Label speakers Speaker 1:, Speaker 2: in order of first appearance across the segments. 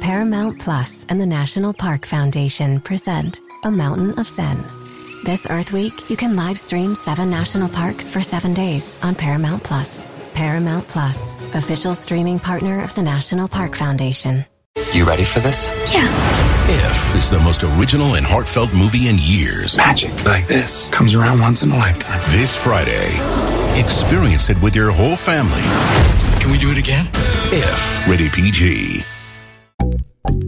Speaker 1: Paramount Plus and the National Park Foundation present A Mountain of Zen. This Earth Week, you can live stream seven national parks for seven days on Paramount Plus. Paramount Plus, official streaming partner of the National Park Foundation.
Speaker 2: You ready for this? Yeah.
Speaker 3: If is the most original and heartfelt movie in years.
Speaker 4: Magic like this comes around once in a lifetime.
Speaker 3: This Friday, experience it with your whole family.
Speaker 4: Can we do it again?
Speaker 3: If rated PG.
Speaker 5: Hello,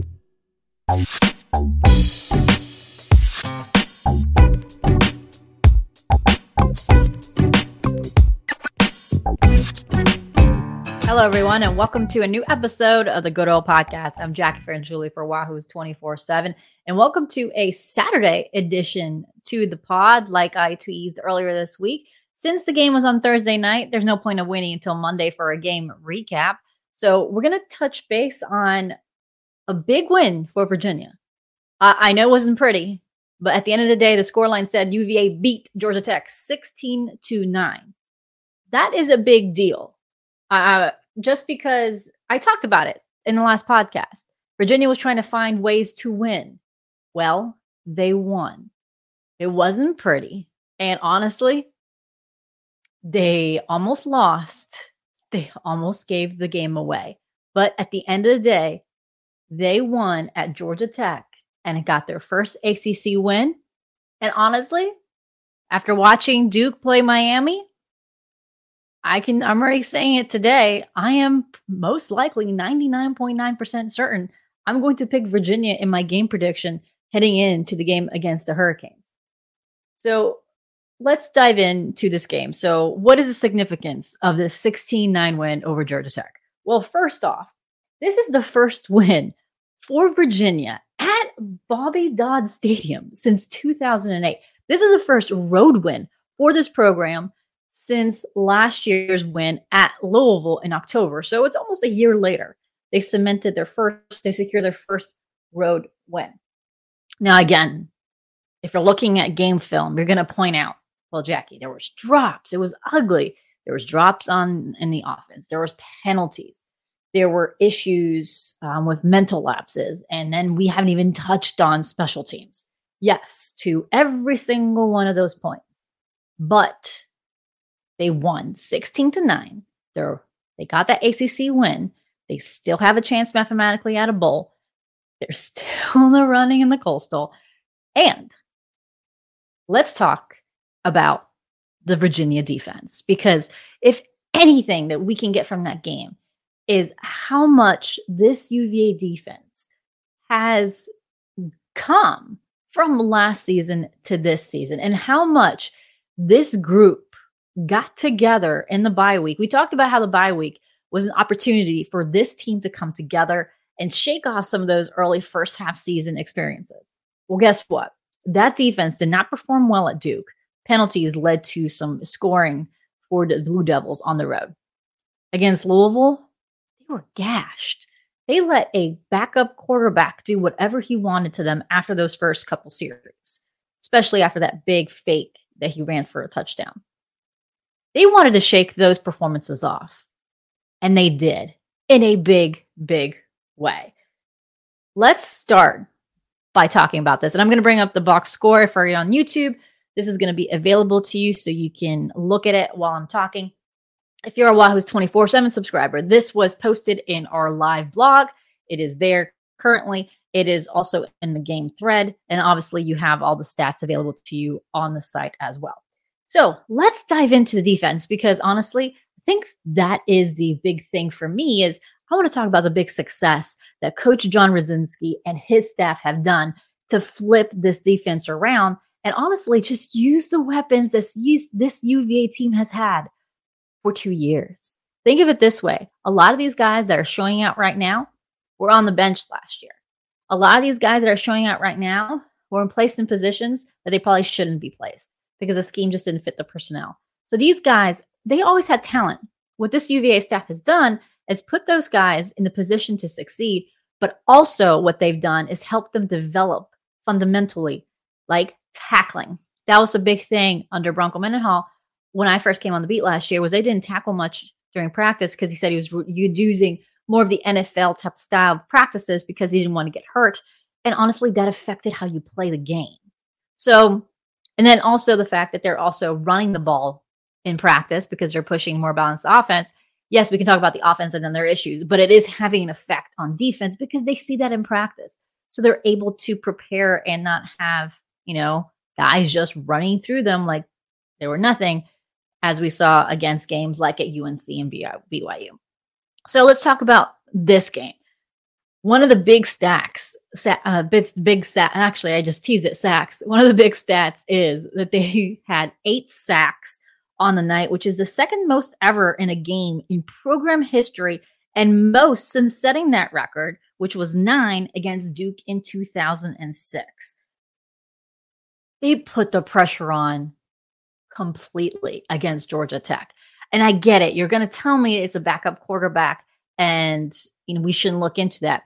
Speaker 5: everyone, and welcome to a new episode of the Good Old Podcast. I'm Jacquie Franciulli for Wahoo's 24 7, and welcome to a Saturday edition to the pod, like I teased earlier this week. Since the game was on Thursday night, there's no point of waiting until Monday for a game recap. So we're going to touch base on a big win for Virginia. Uh, I know it wasn't pretty, but at the end of the day, the scoreline said UVA beat Georgia Tech 16 to 9. That is a big deal. Uh, just because I talked about it in the last podcast. Virginia was trying to find ways to win. Well, they won. It wasn't pretty. And honestly, they almost lost. They almost gave the game away. But at the end of the day, they won at Georgia Tech and got their first ACC win. And honestly, after watching Duke play Miami, I can, I'm already saying it today. I am most likely 99.9% certain I'm going to pick Virginia in my game prediction heading into the game against the Hurricanes. So let's dive into this game. So, what is the significance of this 16 9 win over Georgia Tech? Well, first off, this is the first win for Virginia at Bobby Dodd Stadium since 2008. This is the first road win for this program since last year's win at Louisville in October. So it's almost a year later. They cemented their first, they secured their first road win. Now, again, if you're looking at game film, you're going to point out, well, Jacquie, there was drops. It was ugly. There was drops on in the offense. There was penalties. There were issues um, with mental lapses, and then we haven't even touched on special teams. Yes, to every single one of those points, but they won 16 to 9. They're they got that ACC win. They still have a chance mathematically at a bowl. They're still in the running in the coastal. And let's talk about the Virginia defense because if anything that we can get from that game is how much this UVA defense has come from last season to this season and how much this group got together in the bye week. We talked about how the bye week was an opportunity for this team to come together and shake off some of those early first half season experiences. Well, guess what? That defense did not perform well at Duke. Penalties led to some scoring for the Blue Devils on the road. Against Louisville, were gashed. They let a backup quarterback do whatever he wanted to them after those first couple series, especially after that big fake that he ran for a touchdown. They wanted to shake those performances off. And they did in a big, big way. Let's start by talking about this. And I'm going to bring up the box score for you on YouTube. This is going to be available to you so you can look at it while I'm talking. If you're a Wahoo's 24 7 subscriber, this was posted in our live blog. It is there currently. It is also in the game thread. And obviously, you have all the stats available to you on the site as well. So let's dive into the defense because honestly, I think that is the big thing for me is I want to talk about the big success that coach John Rudzinski and his staff have done to flip this defense around and honestly just use the weapons this this UVA team has had for 2 years. Think of it this way. A lot of these guys that are showing out right now were on the bench last year. A lot of these guys that are showing out right now were placed in positions that they probably shouldn't be placed because the scheme just didn't fit the personnel. So these guys, they always had talent. What this UVA staff has done is put those guys in the position to succeed, but also what they've done is help them develop fundamentally, like tackling. That was a big thing under Bronco Mendenhall when I first came on the beat last year was they didn't tackle much during practice because he said he was using more of the NFL type style practices because he didn't want to get hurt. And honestly, that affected how you play the game. So, and then also the fact that they're also running the ball in practice because they're pushing more balanced offense. Yes, we can talk about the offense and then their issues, but it is having an effect on defense because they see that in practice. So they're able to prepare and not have, you know, guys just running through them like they were nothing, as we saw against games like at UNC and BYU. So let's talk about this game. One of the big stacks, uh, big, big stat. Actually, I just teased it. Sacks. One of the big stats is that they had eight sacks on the night, which is the second most ever in a game in program history, and most since setting that record, which was nine against Duke in 2006. They put the pressure on completely against Georgia Tech. And I get it. You're going to tell me it's a backup quarterback and you know we shouldn't look into that.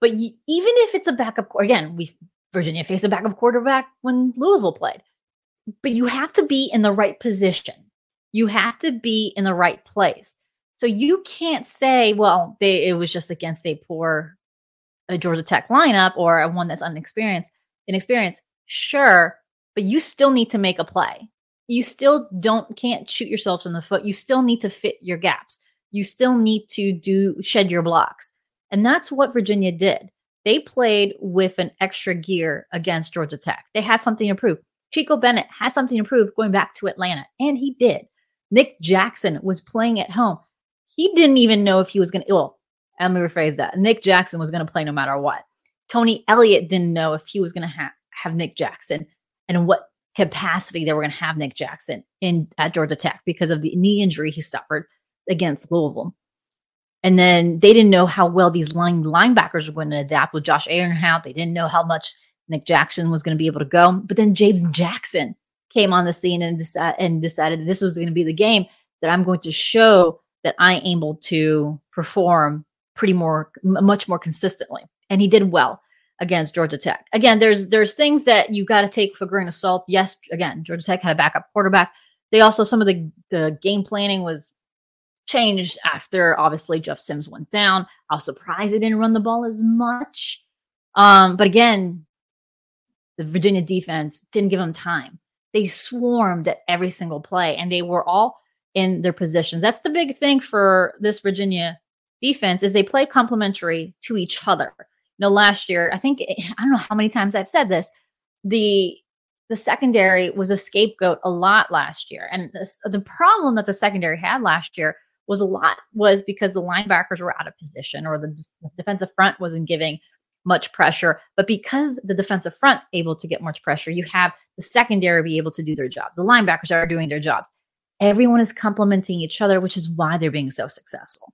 Speaker 5: But y- even if it's a backup again, we Virginia faced a backup quarterback when Louisville played. But you have to be in the right position. You have to be in the right place. So you can't say, well, they, it was just against a poor a Georgia Tech lineup or a one that's unexperienced, inexperienced. Sure, but you still need to make a play you still don't can't shoot yourselves in the foot. You still need to fit your gaps. You still need to do shed your blocks. And that's what Virginia did. They played with an extra gear against Georgia Tech. They had something to prove. Chico Bennett had something to prove going back to Atlanta, and he did. Nick Jackson was playing at home. He didn't even know if he was going to, well, let me rephrase that. Nick Jackson was going to play no matter what. Tony Elliott didn't know if he was going to ha- have Nick Jackson and what capacity they were going to have Nick Jackson in at Georgia Tech because of the knee injury he suffered against Louisville. And then they didn't know how well these line linebackers were going to adapt with Josh Ahern out. They didn't know how much Nick Jackson was going to be able to go. But then James Jackson came on the scene and, and decided this was going to be the game that I'm going to show that I am able to perform pretty more, much more consistently. And he did well against Georgia Tech. Again, there's there's things that you've got to take for grain of salt. Yes, again, Georgia Tech had a backup quarterback. They also some of the the game planning was changed after obviously Jeff Sims went down. I was surprised they didn't run the ball as much. Um, but again, the Virginia defense didn't give them time. They swarmed at every single play and they were all in their positions. That's the big thing for this Virginia defense is they play complementary to each other know, last year, I think eh, I don't know how many times I've said this. The the secondary was a scapegoat a lot last year, and this, the problem that the secondary had last year was a lot was because the linebackers were out of position or the defensive front wasn't giving much pressure. But because the defensive front able to get much pressure, you have the secondary be able to do their jobs. The linebackers are doing their jobs. Everyone is complementing each other, which is why they're being so successful.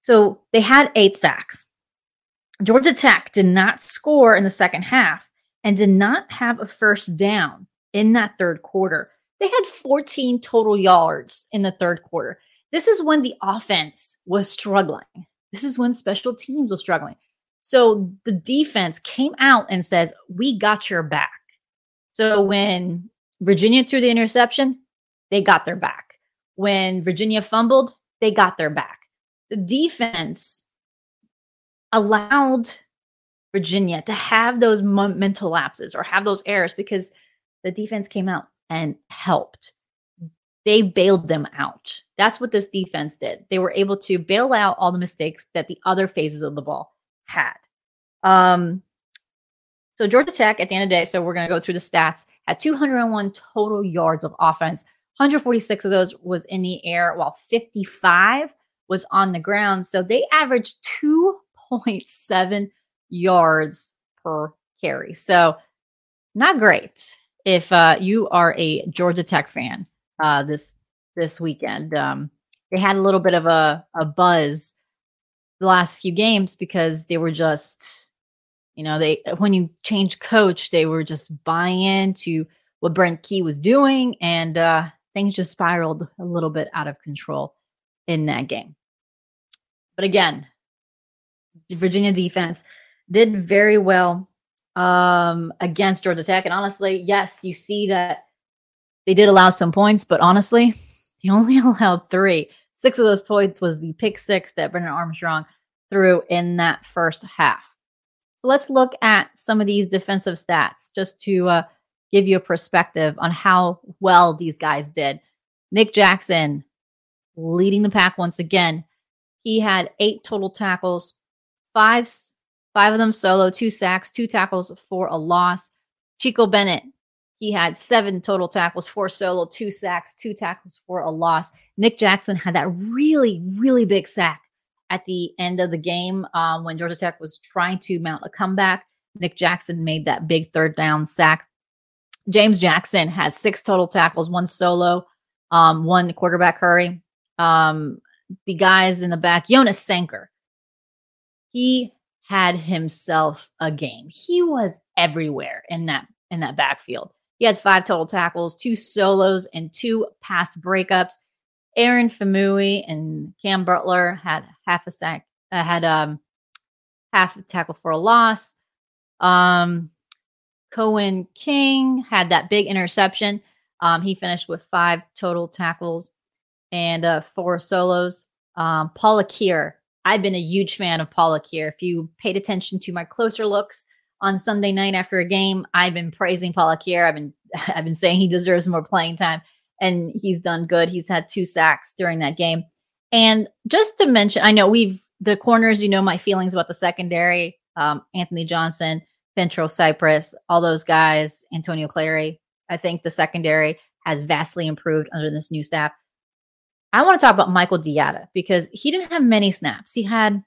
Speaker 5: So they had eight sacks. Georgia Tech did not score in the second half and did not have a first down in that third quarter. They had 14 total yards in the third quarter. This is when the offense was struggling. This is when special teams was struggling. So the defense came out and says, "We got your back." So when Virginia threw the interception, they got their back. When Virginia fumbled, they got their back. The defense allowed Virginia to have those mental lapses or have those errors because the defense came out and helped. They bailed them out. That's what this defense did. They were able to bail out all the mistakes that the other phases of the ball had. Um, so Georgia Tech at the end of the day, so we're going to go through the stats, had 201 total yards of offense. 146 of those was in the air, while 55 was on the ground. So they averaged two 0.7 yards per carry. So not great if uh, you are a Georgia Tech fan uh, this this weekend. Um, they had a little bit of a, a buzz the last few games because they were just, you know, they when you change coach, they were just buying into what Brent Key was doing, and uh, things just spiraled a little bit out of control in that game. But again, Virginia defense did very well um, against Georgia Tech. And honestly, yes, you see that they did allow some points, but honestly, they only allowed three. Six of those points was the pick six that Brennan Armstrong threw in that first half. So let's look at some of these defensive stats just to uh, give you a perspective on how well these guys did. Nick Jackson leading the pack once again. He had eight total tackles, five five of them solo, two sacks, two tackles for a loss. Chico Bennett, he had seven total tackles, four solo, two sacks, two tackles for a loss. Nick Jackson had that really, really big sack at the end of the game um, when Georgia Tech was trying to mount a comeback. Nick Jackson made that big third down sack. James Jackson had six total tackles, one solo, um, one quarterback hurry. Um, the guys in the back, Jonas Sanker, he had himself a game. He was everywhere in that in that backfield. He had five total tackles, two solos, and two pass breakups. Aaron Faumui and Cam Butler had half a sack, uh, had um half a tackle for a loss. Um, Coen King had that big interception. Um, he finished with five total tackles and uh, four solos. Um, Paul Akere, I've been a huge fan of Paul Akere. If you paid attention to my closer looks on Sunday night after a game, I've been praising Paul Akere. I've been I've been saying he deserves more playing time, and he's done good. He's had two sacks during that game. And just to mention, I know we've the corners. You know my feelings about the secondary. Um, Anthony Johnson, Fentrell Cypress, all those guys, Antonio Clary. I think the secondary has vastly improved under this new staff. I want to talk about Michael Diatta because he didn't have many snaps. He had,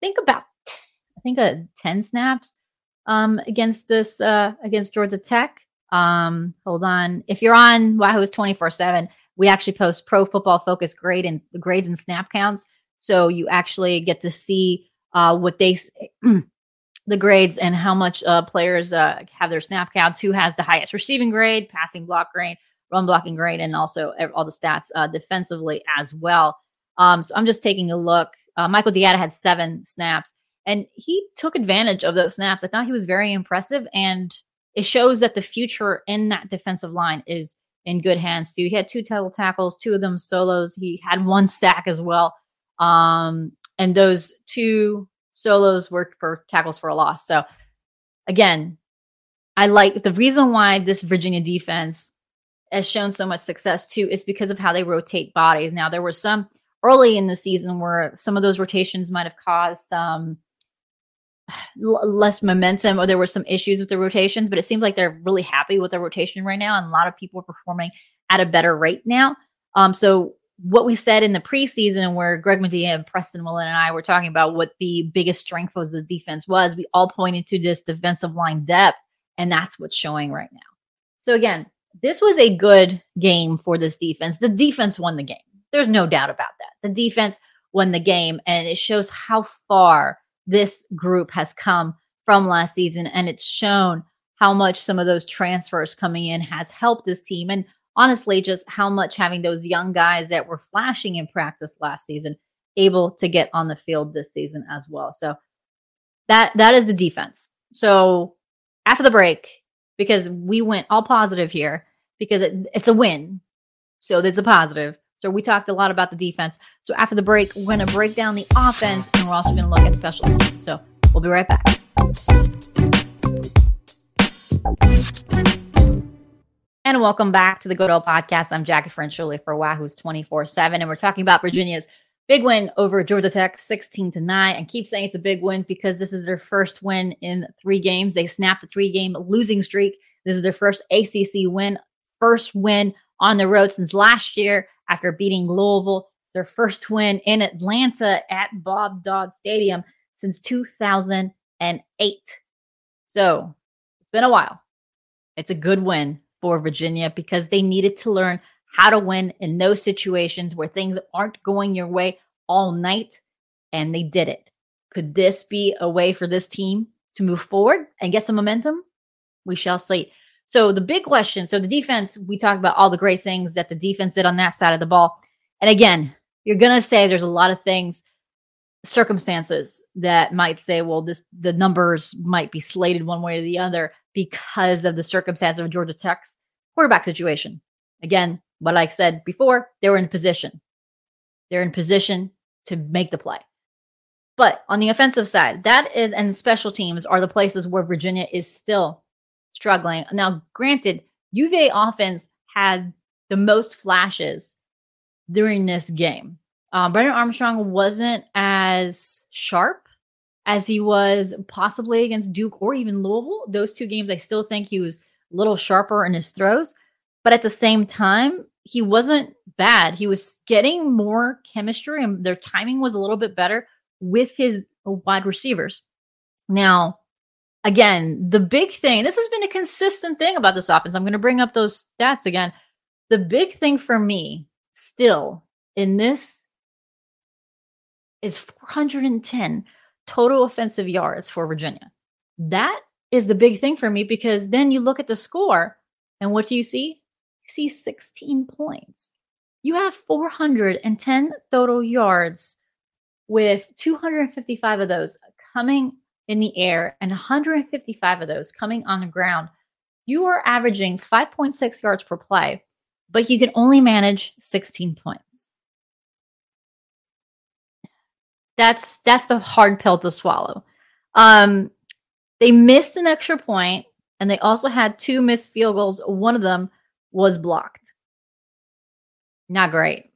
Speaker 5: think about, I think, uh, ten snaps um, against this uh, against Georgia Tech. Um, hold on, if you're on Wahoo's twenty four seven, we actually post Pro Football Focus grade and grades and snap counts, so you actually get to see uh, what they the grades and how much uh, players uh, have their snap counts, who has the highest receiving grade, passing block grade, run blocking grade, and also all the stats uh, defensively as well. Um, so I'm just taking a look. Uh, Michael Diatta had seven snaps, and he took advantage of those snaps. I thought he was very impressive, and it shows that the future in that defensive line is in good hands too. He had two total tackles, two of them solos. He had one sack as well. Um, and those two solos worked for tackles for a loss. So again, I like the reason why this Virginia defense has shown so much success too is because of how they rotate bodies. Now there were some early in the season where some of those rotations might have caused some less momentum or there were some issues with the rotations, but it seems like they're really happy with the rotation right now and a lot of people are performing at a better rate now. Um, so what we said in the preseason where Greg Madia and Preston Willen and I were talking about what the biggest strength was the defense was, we all pointed to this defensive line depth, and that's what's showing right now. So again, this was a good game for this defense. The defense won the game. There's no doubt about that. The defense won the game, and it shows how far this group has come from last season, and it's shown how much some of those transfers coming in has helped this team. And honestly, just how much having those young guys that were flashing in practice last season able to get on the field this season as well. So that that is the defense. So after the break, because we went all positive here, because it, it's a win. So there's a positive. So we talked a lot about the defense. So after the break, we're going to break down the offense and we're also going to look at special teams. So we'll be right back. And welcome back to the Good Old Podcast. I'm Jacquie Franciulli for Wahoo's 24 7. And we're talking about Virginia's big win over Georgia Tech 16 to 9. And keep saying it's a big win because this is their first win in three games. They snapped the three game losing streak. This is their first ACC win, first win on the road since last year after beating Louisville. It's their first win in Atlanta at Bob Dodd Stadium since 2008. So it's been a while. It's a good win for Virginia because they needed to learn how to win in those situations where things aren't going your way all night. And they did it. Could this be a way for this team to move forward and get some momentum? We shall see. So, the big question so, the defense, we talked about all the great things that the defense did on that side of the ball. And again, you're going to say there's a lot of things, circumstances that might say, well, this, the numbers might be slated one way or the other because of the circumstance of Georgia Tech's quarterback situation. Again, what I said before, they were in position. They're in position to make the play. But on the offensive side, that is, and special teams are the places where Virginia is still struggling. Now, granted, UVA offense had the most flashes during this game. Um, Brennan Armstrong wasn't as sharp as he was possibly against Duke or even Louisville. Those two games, I still think he was a little sharper in his throws. But at the same time, he wasn't bad. He was getting more chemistry and their timing was a little bit better with his wide receivers. Now, again, the big thing, this has been a consistent thing about this offense. I'm going to bring up those stats again. The big thing for me still in this is 410 total offensive yards for Virginia. That is the big thing for me because then you look at the score and what do you see? You see 16 points. You have 410 total yards with 255 of those coming in the air and 155 of those coming on the ground. You are averaging 5.6 yards per play, but you can only manage 16 points. That's that's the hard pill to swallow. Um, they missed an extra point, and they also had two missed field goals. One of them was blocked. Not great.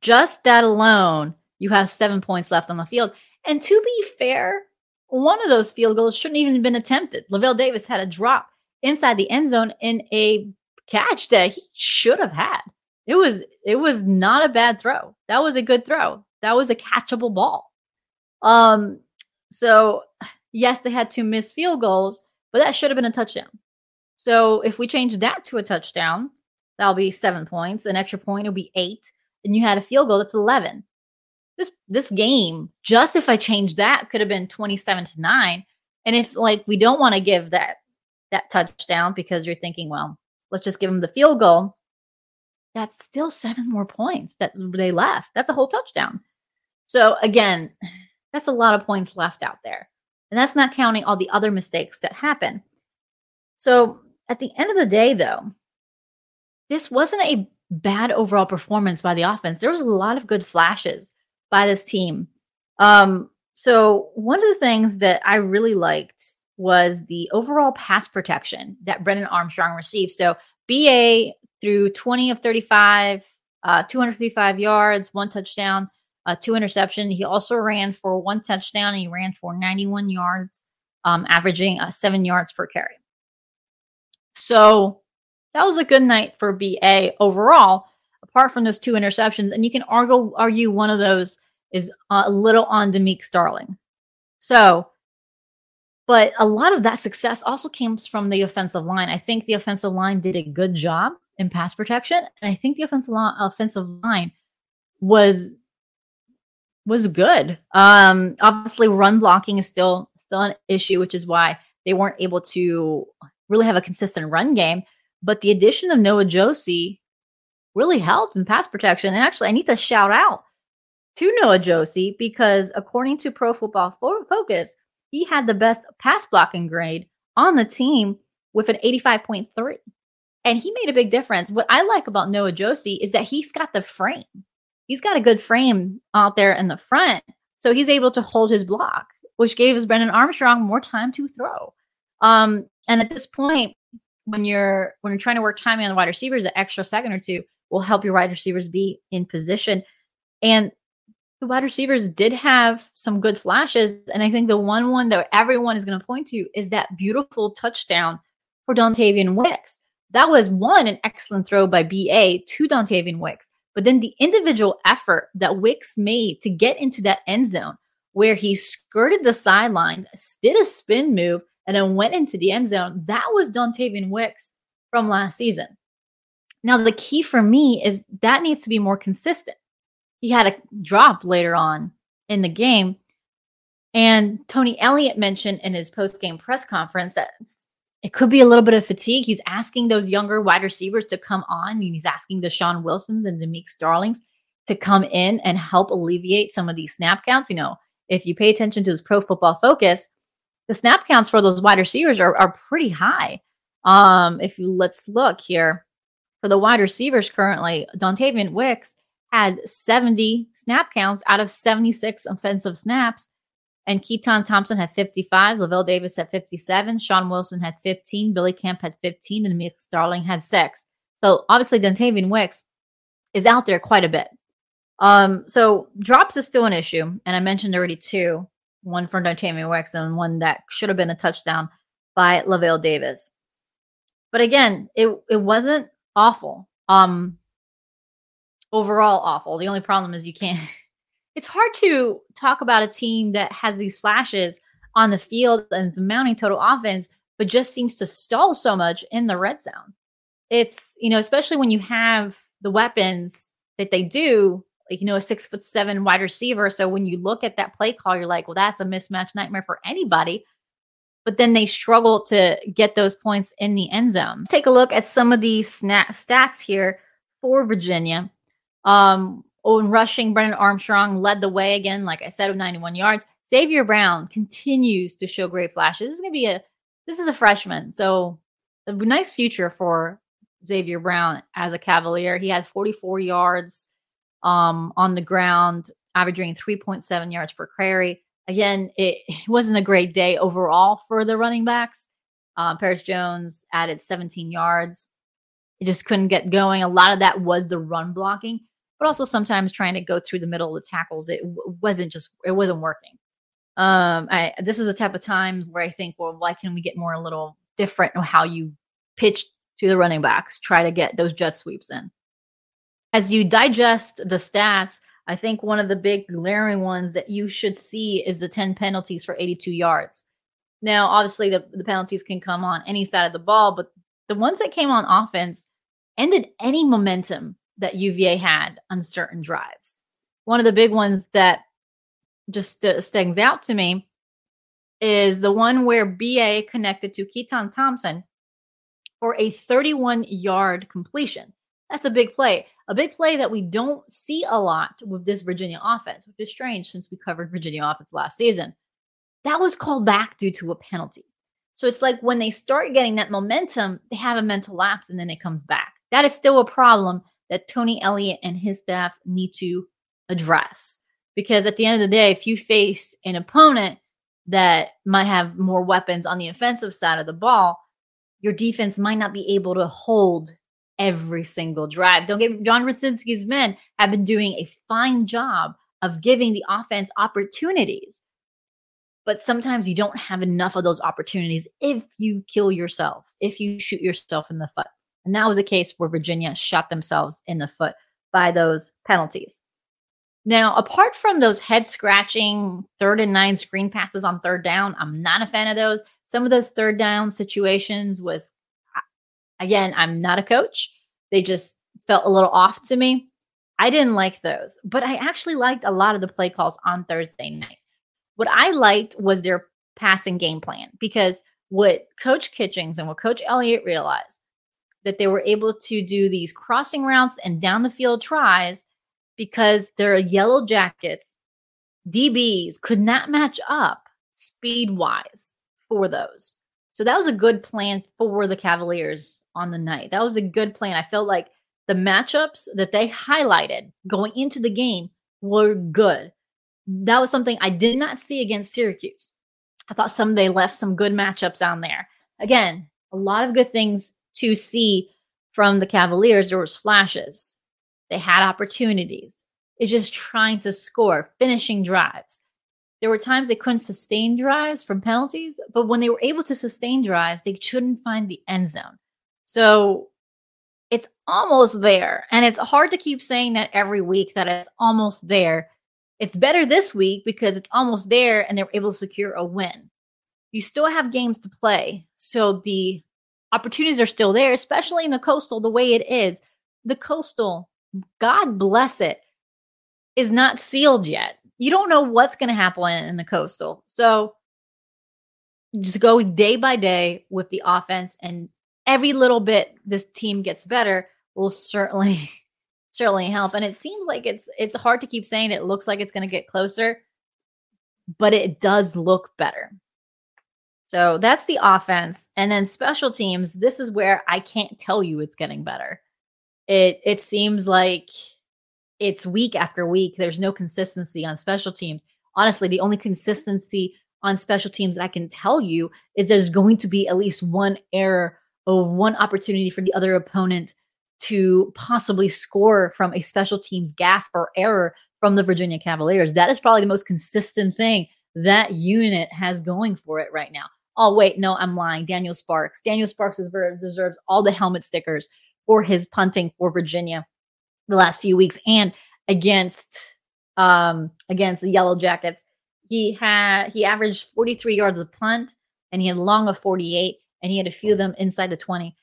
Speaker 5: Just that alone, you have seven points left on the field. And to be fair, one of those field goals shouldn't even have been attempted. Lavel Davis had a drop inside the end zone in a catch that he should have had. It was it was not a bad throw. That was a good throw. That was a catchable ball. Um so yes, they had two missed field goals, but that should have been a touchdown. So if we change that to a touchdown, that'll be 7 points. An extra point will be 8, and you had a field goal that's 11. This this game, just if I change that, could have been 27 to 9. And if like we don't want to give that that touchdown because you're thinking, well, let's just give them the field goal, that's still seven more points that they left. That's a whole touchdown. So again, that's a lot of points left out there. And that's not counting all the other mistakes that happen. So at the end of the day, though, this wasn't a bad overall performance by the offense. There was a lot of good flashes by this team. Um, so one of the things that I really liked was the overall pass protection that Brennan Armstrong received. So BA threw 20 of 35, uh, 255 yards, one touchdown, uh, two interception. He also ran for one touchdown. And he ran for 91 yards, um, averaging uh, seven yards per carry. So that was a good night for BA overall, apart from those two interceptions. And you can argue, argue one of those is a little on Demick Starling. So but a lot of that success also comes from the offensive line. I think the offensive line did a good job in pass protection, and I think the offensive line, offensive line was was good. Um, obviously, run blocking is still still an issue, which is why they weren't able to really have a consistent run game. But the addition of Noah Josey really helped in pass protection. And actually, I need to shout out to Noah Josey because according to Pro Football Focus, he had the best pass blocking grade on the team with an 85.3. And he made a big difference. What I like about Noah Josey is that he's got the frame. He's got a good frame out there in the front. So he's able to hold his block, which gave Brennan Armstrong more time to throw. Um, and at this point, when you're when you're trying to work timing on the wide receivers, an extra second or two will help your wide receivers be in position. And the wide receivers did have some good flashes. And I think the one one that everyone is going to point to is that beautiful touchdown for Dontayvion Wicks. That was one, an excellent throw by BA to Dontayvion Wicks. But then the individual effort that Wicks made to get into that end zone where he skirted the sideline, did a spin move, and then went into the end zone, that was Dontayvion Wicks from last season. Now, the key for me is that needs to be more consistent he had a drop later on in the game. And Tony Elliott mentioned in his post game press conference that it could be a little bit of fatigue. He's asking those younger wide receivers to come on. And he's asking Deshaun Wilsons and Demick Starlings to come in and help alleviate some of these snap counts. You know, if you pay attention to his pro football focus, the snap counts for those wide receivers are, are pretty high. Um, if you let's look here for the wide receivers currently, Dontayvion Wicks had 70 snap counts out of 76 offensive snaps. And Keytaon Thompson had 55, Lavel Davis had 57, Sean Wilson had 15, Billy Kemp had 15, and Mick Starling had six. So obviously, Dontayvion Wicks is out there quite a bit. Um, so drops is still an issue, and I mentioned already two, one for Dontayvion Wicks and one that should have been a touchdown by Lavel Davis. But again, it it wasn't awful. Um, overall awful. The only problem is you can't. It's hard to talk about a team that has these flashes on the field and the mounting total offense, but just seems to stall so much in the red zone. It's you know, especially when you have the weapons that they do, like you know, a six foot seven wide receiver. So when you look at that play call, you're like, well, that's a mismatch nightmare for anybody but then they struggle to get those points in the end zone. Take a look at some of the stats here for Virginia. Um, on rushing, Brennan Armstrong led the way again, like I said, with 91 yards. Xavier Brown continues to show great flashes. This is going to be a this is a freshman, so a nice future for Xavier Brown as a Cavalier. He had 44 yards um, on the ground, averaging 3.7 yards per carry again, it, wasn't a great day overall for the running backs. Um, Paris Jones added 17 yards. It just couldn't get going. A lot of that was the run blocking, but also sometimes trying to go through the middle of the tackles. It w- wasn't just it wasn't working. Um, I, this is a type of time where I think, well, why can we get more a little different how you pitch to the running backs, try to get those jet sweeps in. As you digest the stats, I think one of the big glaring ones that you should see is the 10 penalties for 82 yards. Now, obviously, the, the penalties can come on any side of the ball, but the ones that came on offense ended any momentum that UVA had on certain drives. One of the big ones that just uh, stands out to me is the one where BA connected to Keytaon Thompson for a 31 yard completion. That's a big play. A big play that we don't see a lot with this Virginia offense, which is strange since we covered Virginia offense last season. That was called back due to a penalty. So it's like when they start getting that momentum, they have a mental lapse and then it comes back. That is still a problem that Tony Elliott and his staff need to address. Because at the end of the day, if you face an opponent that might have more weapons on the offensive side of the ball, your defense might not be able to hold every single drive. Don't get John Rudzinski's men have been doing a fine job of giving the offense opportunities. But sometimes you don't have enough of those opportunities if you kill yourself, if you shoot yourself in the foot. And that was a case where Virginia shot themselves in the foot by those penalties. Now, apart from those head scratching third and nine screen passes on third down, I'm not a fan of those. Some of those third down situations was Again, I'm not a coach. They just felt a little off to me. I didn't like those, but I actually liked a lot of the play calls on Thursday night. What I liked was their passing game plan because what Coach Kitchings and what Coach Elliott realized that they were able to do these crossing routes and down the field tries because their yellow jackets, DBs could not match up speed wise for those. So that was a good plan for the Cavaliers on the night. That was a good plan. I felt like the matchups that they highlighted going into the game were good. That was something I did not see against Syracuse. I thought some they left some good matchups on there. Again, a lot of good things to see from the Cavaliers. There was flashes. They had opportunities. It's just trying to score, finishing drives. There were times they couldn't sustain drives from penalties, but when they were able to sustain drives, they couldn't find the end zone. So it's almost there. And it's hard to keep saying that every week that it's almost there. It's better this week because it's almost there and they're able to secure a win. You still have games to play. So the opportunities are still there, especially in the coastal, the way it is. The coastal, God bless it, is not sealed yet you don't know what's going to happen in the coastal. So just go day by day with the offense and every little bit this team gets better will certainly certainly help. And it seems like it's it's hard to keep saying it looks like it's going to get closer but it does look better. So that's the offense. And then special teams this is where i can't tell you it's getting better. It it seems like it's week after week. There's no consistency on special teams. honestly, the only consistency on special teams that I can tell you is there's going to be at least one error or one opportunity for the other opponent to possibly score from a special teams gaff or error from the Virginia Cavaliers. That is probably the most consistent thing that unit has going for it right now. Oh, wait, no, I'm lying. Daniel Sparks. Daniel Sparks deserves all the helmet stickers for his punting for Virginia the last few weeks and against um against the Yellow Jackets. He had he averaged 43 yards of punt and he had long of 48 and he had a few of them inside the 20.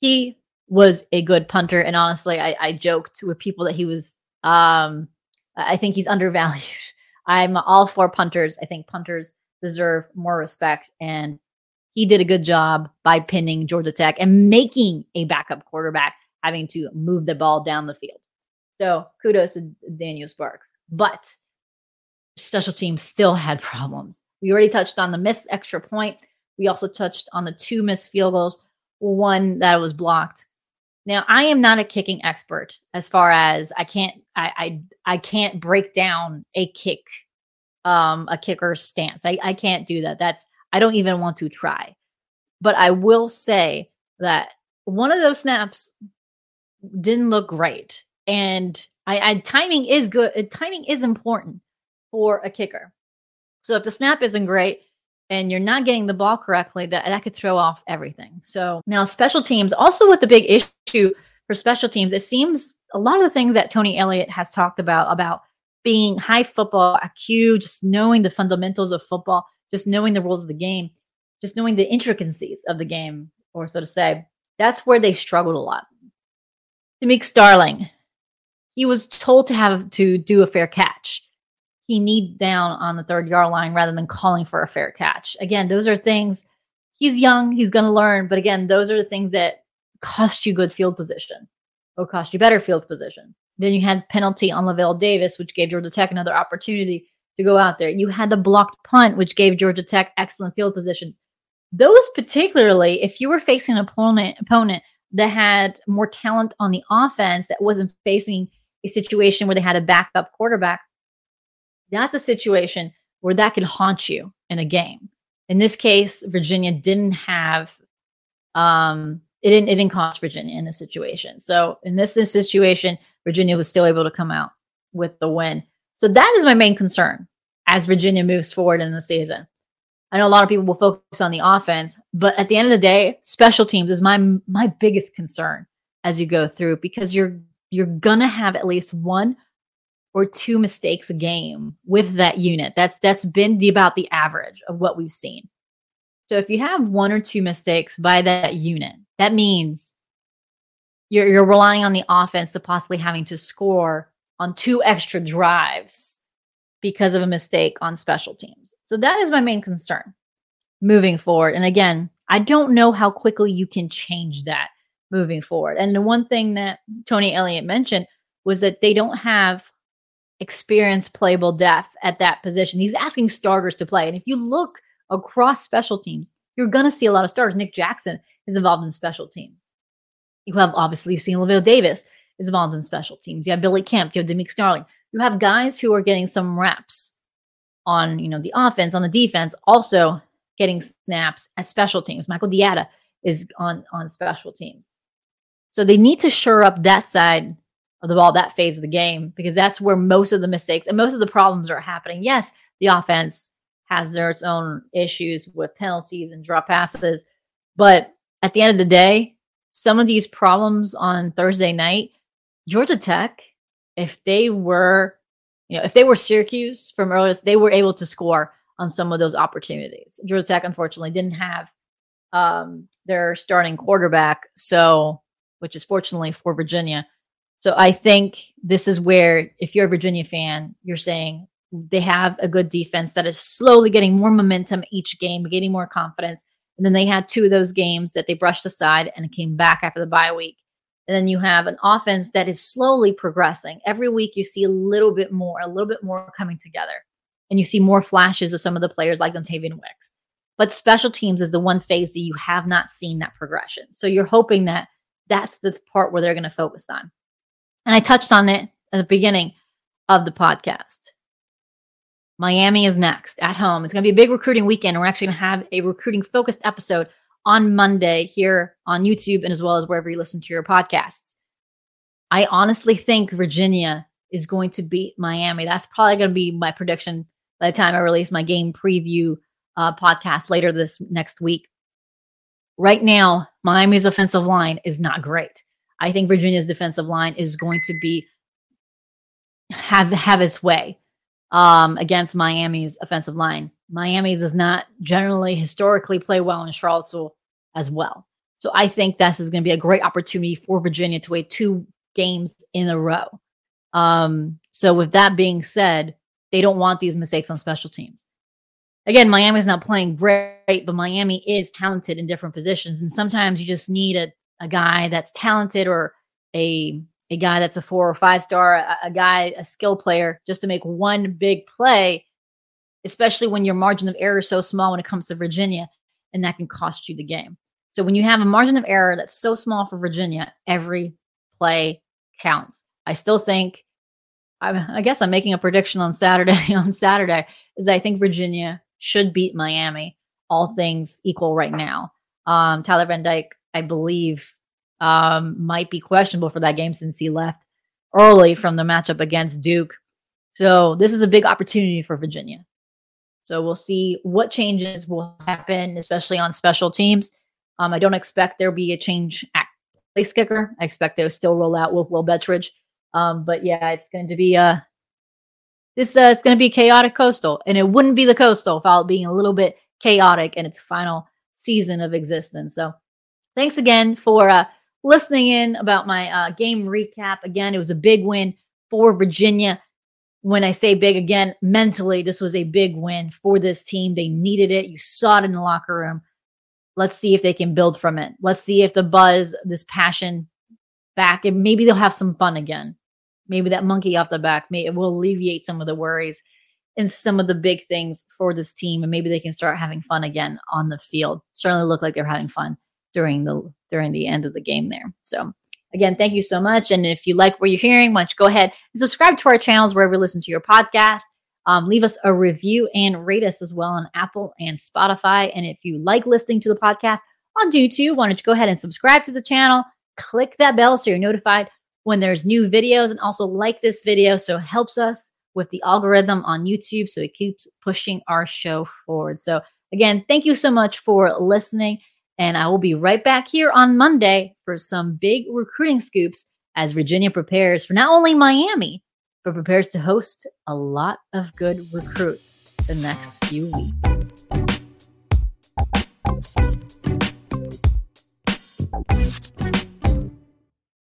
Speaker 5: He was a good punter and honestly I, I joked with people that he was um I think he's undervalued. I'm all for punters. I think punters deserve more respect and he did a good job by pinning Georgia Tech and making a backup quarterback having to move the ball down the field. So kudos to Daniel Sparks. But special teams still had problems. We already touched on the missed extra point. We also touched on the two missed field goals, one that was blocked. Now, I am not a kicking expert as far as I can't I I, I can't break down a kick um a kicker stance. I, I can't do that. That's I don't even want to try. But I will say that one of those snaps didn't look great. And I, I timing is good. Uh, timing is important for a kicker. So if the snap isn't great and you're not getting the ball correctly, that that could throw off everything. So now special teams, also with the big issue for special teams, it seems a lot of the things that Tony Elliott has talked about about being high football IQ, just knowing the fundamentals of football, just knowing the rules of the game, just knowing the intricacies of the game, or so to say, that's where they struggled a lot. Demick Starling, he was told to have to do a fair catch. He kneed down on the third yard line rather than calling for a fair catch. Again, those are things he's young, he's going to learn. But again, those are the things that cost you good field position or cost you better field position. Then you had penalty on Lavel Davis, which gave Georgia Tech another opportunity to go out there. You had the blocked punt, which gave Georgia Tech excellent field positions. Those particularly, if you were facing an opponent opponent that had more talent on the offense that wasn't facing a situation where they had a backup quarterback, that's a situation where that could haunt you in a game. In this case, Virginia didn't have um it didn't it didn't cost Virginia in this situation. So in this, this situation, Virginia was still able to come out with the win. So that is my main concern as Virginia moves forward in the season. I know a lot of people will focus on the offense, but at the end of the day, special teams is my my biggest concern as you go through because you're you're gonna have at least one or two mistakes a game with that unit. That's that's been about the average of what we've seen. So if you have one or two mistakes by that unit, that means you're you're relying on the offense to possibly having to score on two extra drives because of a mistake on special teams. So that is my main concern moving forward. And again, I don't know how quickly you can change that moving forward. And the one thing that Tony Elliott mentioned was that they don't have experienced playable depth at that position. He's asking starters to play. And if you look across special teams, you're going to see a lot of starters. Nick Jackson is involved in special teams. You have obviously seen Lavel Davis is involved in special teams. You have Billy Kemp, you have Demick Starling you have guys who are getting some reps on, you know, the offense, on the defense, also getting snaps as special teams. Michael Diatta is on on special teams. So they need to shore up that side of the ball, that phase of the game, because that's where most of the mistakes and most of the problems are happening. Yes, the offense has their its own issues with penalties and drop passes, but at the end of the day, some of these problems on Thursday night, Georgia Tech if they were, you know, if they were Syracuse from earlier, they were able to score on some of those opportunities. Georgia Tech, unfortunately, didn't have um, their starting quarterback, so which is fortunately for Virginia. So I think this is where, if you're a Virginia fan, you're saying they have a good defense that is slowly getting more momentum each game, getting more confidence. And then they had two of those games that they brushed aside and came back after the bye week. And then you have an offense that is slowly progressing. Every week you see a little bit more, a little bit more coming together. And you see more flashes of some of the players like Dontayvion Wicks. But special teams is the one phase that you have not seen that progression. So you're hoping that that's the part where they're going to focus on. And I touched on it at the beginning of the podcast. Miami is next at home. It's going to be a big recruiting weekend. We're actually going to have a recruiting focused episode on Monday here on YouTube and as well as wherever you listen to your podcasts. I honestly think Virginia is going to beat Miami. That's probably going to be my prediction by the time I release my game preview uh, podcast later this next week. Right now, Miami's offensive line is not great. I think Virginia's defensive line is going to be have have its way um, against Miami's offensive line. Miami does not generally historically play well in Charlottesville as well. So I think this is going to be a great opportunity for Virginia to win two games in a row. Um, so with that being said, they don't want these mistakes on special teams. Again, Miami's not playing great, but Miami is talented in different positions. And sometimes you just need a, a guy that's talented or a a guy that's a four or five star, a, a guy, a skill player, just to make one big play, especially when your margin of error is so small when it comes to Virginia, and that can cost you the game. So when you have a margin of error that's so small for Virginia, every play counts. I still think, I, I guess I'm making a prediction on Saturday. on Saturday, is I think Virginia should beat Miami, all things equal right now. Um, Tyler Van Dyke, I believe, um, might be questionable for that game since he left early from the matchup against Duke. So this is a big opportunity for Virginia. So we'll see what changes will happen, especially on special teams. Um, I don't expect there'll be a change at place kicker. I expect they'll still roll out with Will Bettridge. Um, but yeah, it's going to be a uh, this uh, it's going to be chaotic coastal, and it wouldn't be the coastal without being a little bit chaotic in its final season of existence. So, thanks again for uh, listening in about my uh, game recap. Again, it was a big win for Virginia. When I say big again, mentally, this was a big win for this team. They needed it. You saw it in the locker room. Let's see if they can build from it. Let's see if the buzz, this passion back, and maybe they'll have some fun again. Maybe that monkey off the back may it will alleviate some of the worries and some of the big things for this team, and maybe they can start having fun again on the field. Certainly look like they're having fun during the during the end of the game there. So again, thank you so much. And if you like what you're hearing, why don't you go ahead and subscribe to our channels wherever you listen to your podcast. Um, leave us a review and rate us as well on Apple and Spotify. And if you like listening to the podcast on YouTube, why don't you go ahead and subscribe to the channel, click that bell so you're notified when there's new videos, and also like this video so it helps us with the algorithm on YouTube so it keeps pushing our show forward. So again, thank you so much for listening. And I will be right back here on Monday for some big recruiting scoops as Virginia prepares for not only Miami, but prepares to host a lot of good recruits the next few weeks.